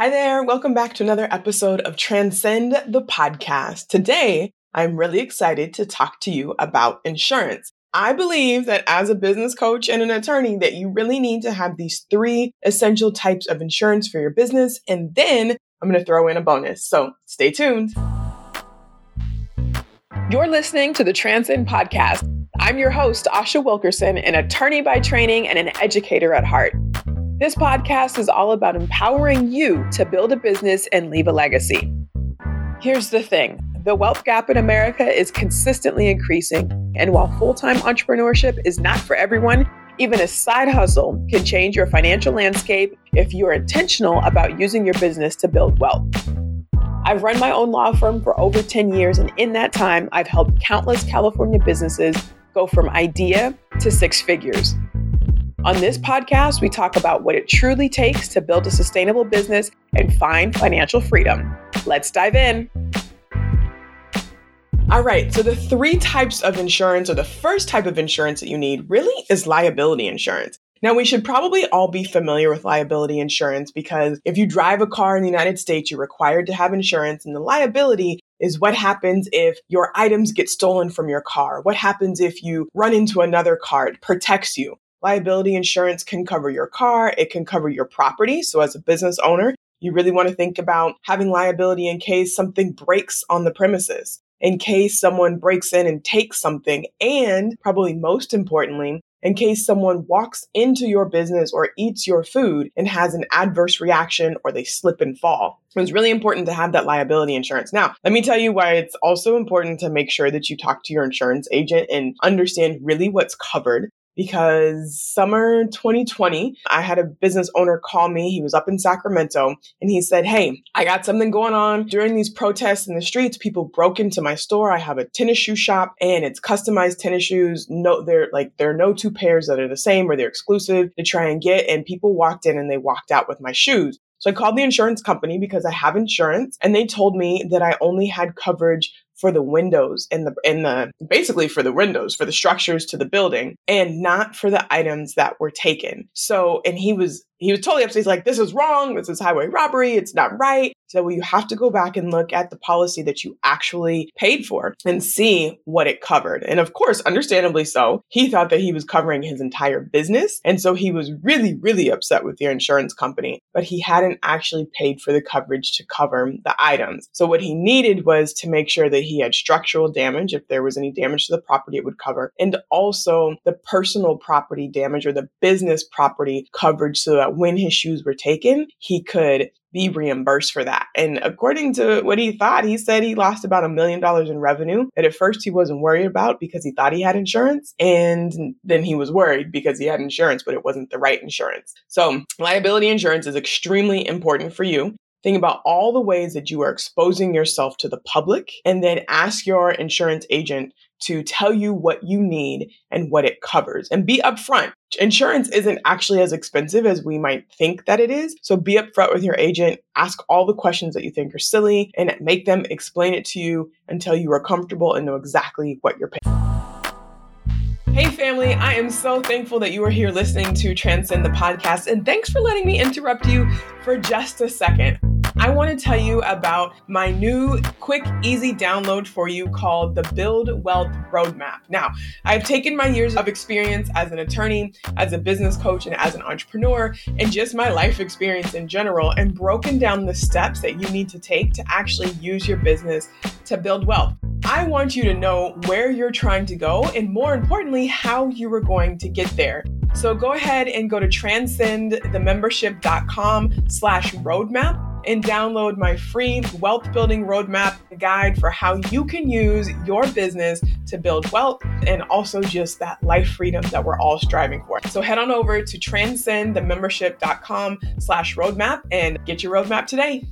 Hi there. Welcome back to another episode of Transcend the Podcast. Today, I'm really excited to talk to you about insurance. I believe that as a business coach and an attorney that you really need to have these three essential types of insurance for your business and then I'm going to throw in a bonus. So, stay tuned. You're listening to the Transcend podcast. I'm your host, Asha Wilkerson, an attorney by training and an educator at heart. This podcast is all about empowering you to build a business and leave a legacy. Here's the thing the wealth gap in America is consistently increasing. And while full time entrepreneurship is not for everyone, even a side hustle can change your financial landscape if you're intentional about using your business to build wealth. I've run my own law firm for over 10 years, and in that time, I've helped countless California businesses go from idea to six figures. On this podcast, we talk about what it truly takes to build a sustainable business and find financial freedom. Let's dive in. All right, so the three types of insurance, or the first type of insurance that you need, really is liability insurance. Now, we should probably all be familiar with liability insurance because if you drive a car in the United States, you're required to have insurance, and the liability is what happens if your items get stolen from your car? What happens if you run into another car? It protects you. Liability insurance can cover your car, it can cover your property. So, as a business owner, you really want to think about having liability in case something breaks on the premises, in case someone breaks in and takes something, and probably most importantly, in case someone walks into your business or eats your food and has an adverse reaction or they slip and fall. It's really important to have that liability insurance. Now, let me tell you why it's also important to make sure that you talk to your insurance agent and understand really what's covered because summer 2020, I had a business owner call me. He was up in Sacramento and he said, Hey, I got something going on during these protests in the streets. People broke into my store. I have a tennis shoe shop and it's customized tennis shoes. No, they're like, there are no two pairs that are the same or they're exclusive to try and get. And people walked in and they walked out with my shoes. So I called the insurance company because I have insurance and they told me that I only had coverage for the windows and the in the basically for the windows for the structures to the building and not for the items that were taken. So and he was he was totally upset. He's like, this is wrong. This is highway robbery. It's not right. So well, you have to go back and look at the policy that you actually paid for and see what it covered. And of course, understandably so, he thought that he was covering his entire business. And so he was really, really upset with the insurance company, but he hadn't actually paid for the coverage to cover the items. So what he needed was to make sure that he had structural damage. If there was any damage to the property, it would cover. And also the personal property damage or the business property coverage so that when his shoes were taken, he could be reimbursed for that. And according to what he thought, he said he lost about a million dollars in revenue that at first he wasn't worried about because he thought he had insurance. And then he was worried because he had insurance, but it wasn't the right insurance. So liability insurance is extremely important for you. Think about all the ways that you are exposing yourself to the public and then ask your insurance agent to tell you what you need and what it covers and be upfront. Insurance isn't actually as expensive as we might think that it is. So be upfront with your agent, ask all the questions that you think are silly, and make them explain it to you until you are comfortable and know exactly what you're paying. Hey, family, I am so thankful that you are here listening to Transcend the podcast, and thanks for letting me interrupt you for just a second. I want to tell you about my new quick, easy download for you called the Build Wealth Roadmap. Now, I've taken my years of experience as an attorney, as a business coach, and as an entrepreneur, and just my life experience in general, and broken down the steps that you need to take to actually use your business to build wealth. I want you to know where you're trying to go, and more importantly, how you are going to get there. So go ahead and go to transcendthemembership.com slash roadmap and download my free wealth building roadmap guide for how you can use your business to build wealth and also just that life freedom that we're all striving for. So head on over to transcendthemembership.com slash roadmap and get your roadmap today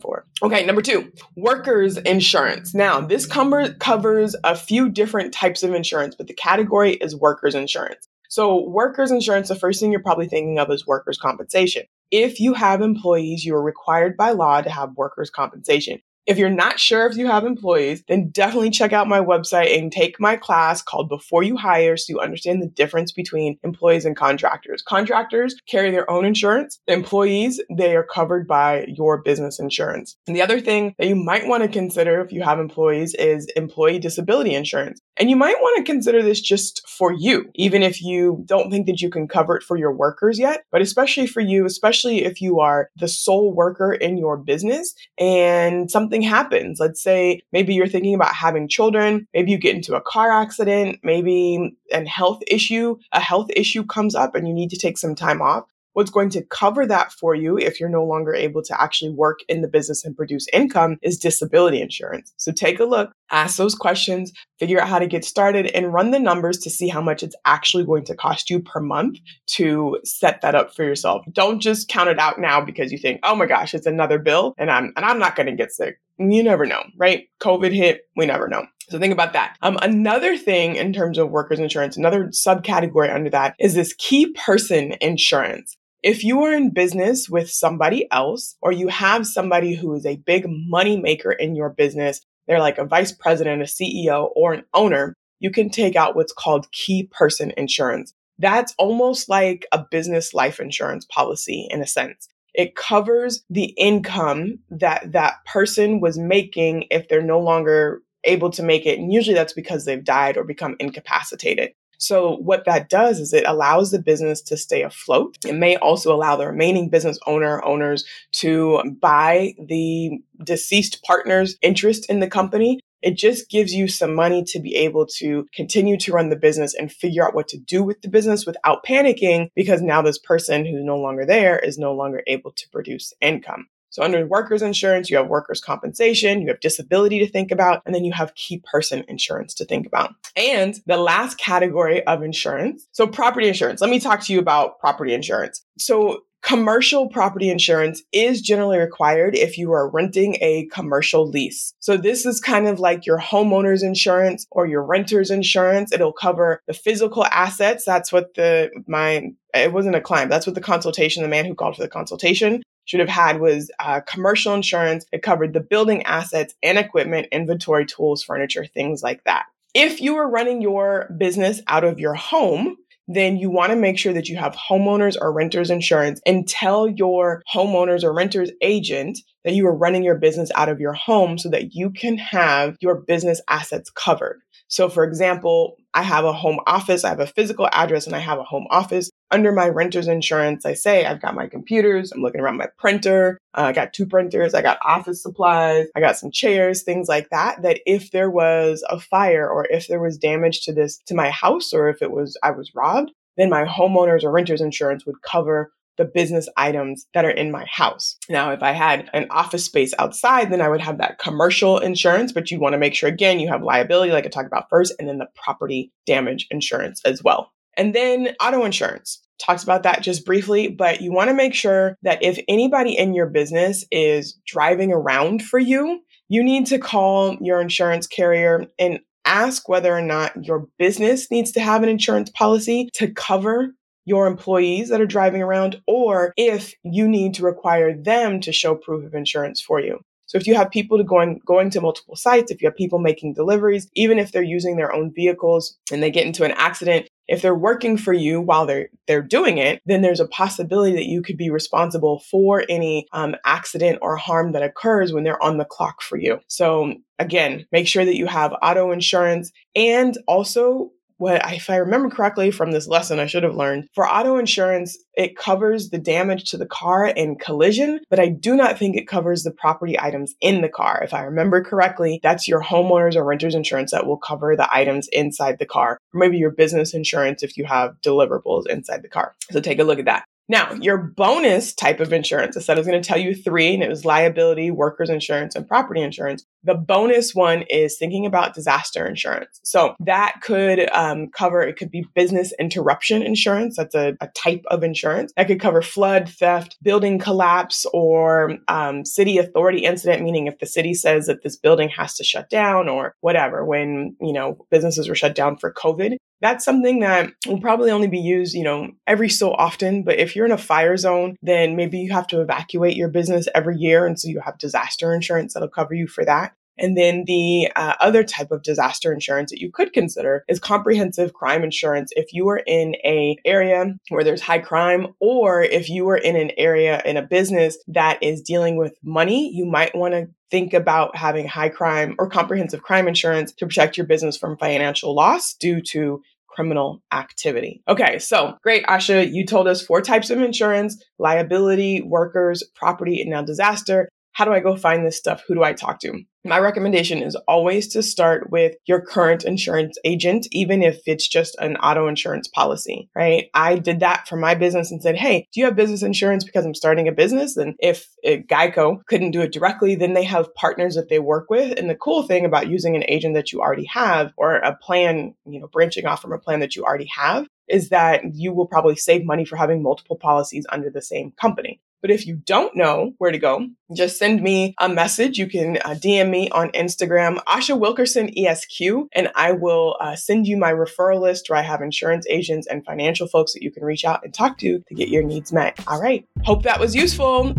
for. Okay, number two, workers insurance. Now, this com- covers a few different types of insurance, but the category is workers insurance. So, workers insurance, the first thing you're probably thinking of is workers' compensation. If you have employees, you are required by law to have workers' compensation. If you're not sure if you have employees, then definitely check out my website and take my class called Before You Hire so you understand the difference between employees and contractors. Contractors carry their own insurance. Employees, they are covered by your business insurance. And the other thing that you might want to consider if you have employees is employee disability insurance. And you might want to consider this just for you, even if you don't think that you can cover it for your workers yet, but especially for you, especially if you are the sole worker in your business and something happens. Let's say maybe you're thinking about having children, maybe you get into a car accident, maybe a health issue, a health issue comes up and you need to take some time off. What's going to cover that for you if you're no longer able to actually work in the business and produce income is disability insurance. So take a look, ask those questions, figure out how to get started, and run the numbers to see how much it's actually going to cost you per month to set that up for yourself. Don't just count it out now because you think, oh my gosh, it's another bill and I'm and I'm not gonna get sick. You never know, right? COVID hit, we never know. So think about that. Um, another thing in terms of workers insurance, another subcategory under that is this key person insurance. If you are in business with somebody else, or you have somebody who is a big money maker in your business, they're like a vice president, a CEO, or an owner, you can take out what's called key person insurance. That's almost like a business life insurance policy in a sense. It covers the income that that person was making if they're no longer able to make it. And usually that's because they've died or become incapacitated. So, what that does is it allows the business to stay afloat. It may also allow the remaining business owner owners to buy the deceased partner's interest in the company. It just gives you some money to be able to continue to run the business and figure out what to do with the business without panicking because now this person who's no longer there is no longer able to produce income. So under workers insurance, you have workers compensation, you have disability to think about, and then you have key person insurance to think about. And the last category of insurance, so property insurance. Let me talk to you about property insurance. So Commercial property insurance is generally required if you are renting a commercial lease. So this is kind of like your homeowner's insurance or your renter's insurance. It'll cover the physical assets. That's what the my it wasn't a climb. That's what the consultation, the man who called for the consultation should have had was uh, commercial insurance. It covered the building assets and equipment, inventory, tools, furniture, things like that. If you are running your business out of your home, then you want to make sure that you have homeowners or renters insurance and tell your homeowners or renters agent that you are running your business out of your home so that you can have your business assets covered. So, for example, I have a home office, I have a physical address, and I have a home office. Under my renter's insurance, I say I've got my computers, I'm looking around my printer, uh, I got two printers, I got office supplies, I got some chairs, things like that. That if there was a fire or if there was damage to this, to my house, or if it was, I was robbed, then my homeowners or renter's insurance would cover the business items that are in my house. Now, if I had an office space outside, then I would have that commercial insurance, but you want to make sure, again, you have liability, like I talked about first, and then the property damage insurance as well. And then auto insurance. Talks about that just briefly, but you want to make sure that if anybody in your business is driving around for you, you need to call your insurance carrier and ask whether or not your business needs to have an insurance policy to cover your employees that are driving around or if you need to require them to show proof of insurance for you. So if you have people to going going to multiple sites, if you have people making deliveries, even if they're using their own vehicles and they get into an accident, if they're working for you while they're they're doing it, then there's a possibility that you could be responsible for any um, accident or harm that occurs when they're on the clock for you. So again, make sure that you have auto insurance and also what if I remember correctly from this lesson I should have learned for auto insurance it covers the damage to the car in collision but I do not think it covers the property items in the car. If I remember correctly that's your homeowners or renters insurance that will cover the items inside the car or maybe your business insurance if you have deliverables inside the car. So take a look at that. Now, your bonus type of insurance, I said I was going to tell you three, and it was liability, workers insurance, and property insurance. The bonus one is thinking about disaster insurance. So that could um, cover, it could be business interruption insurance. That's a, a, type of insurance. That could cover flood, theft, building collapse, or um, city authority incident, meaning if the city says that this building has to shut down or whatever, when, you know, businesses were shut down for COVID, that's something that will probably only be used, you know, every so often. But if you're in a fire zone, then maybe you have to evacuate your business every year. And so you have disaster insurance that'll cover you for that. And then the uh, other type of disaster insurance that you could consider is comprehensive crime insurance. If you are in a area where there's high crime, or if you are in an area in a business that is dealing with money, you might want to think about having high crime or comprehensive crime insurance to protect your business from financial loss due to criminal activity. Okay, so great, Asha. You told us four types of insurance liability, workers, property, and now disaster. How do I go find this stuff? Who do I talk to? My recommendation is always to start with your current insurance agent, even if it's just an auto insurance policy, right? I did that for my business and said, Hey, do you have business insurance because I'm starting a business? And if Geico couldn't do it directly, then they have partners that they work with. And the cool thing about using an agent that you already have or a plan, you know, branching off from a plan that you already have is that you will probably save money for having multiple policies under the same company. But if you don't know where to go, just send me a message. You can uh, DM me on Instagram, Asha Wilkerson ESQ, and I will uh, send you my referral list where I have insurance agents and financial folks that you can reach out and talk to to get your needs met. All right. Hope that was useful.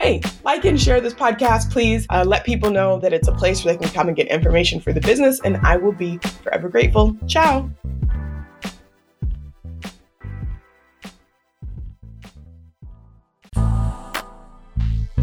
Hey, like and share this podcast, please. Uh, let people know that it's a place where they can come and get information for the business, and I will be forever grateful. Ciao.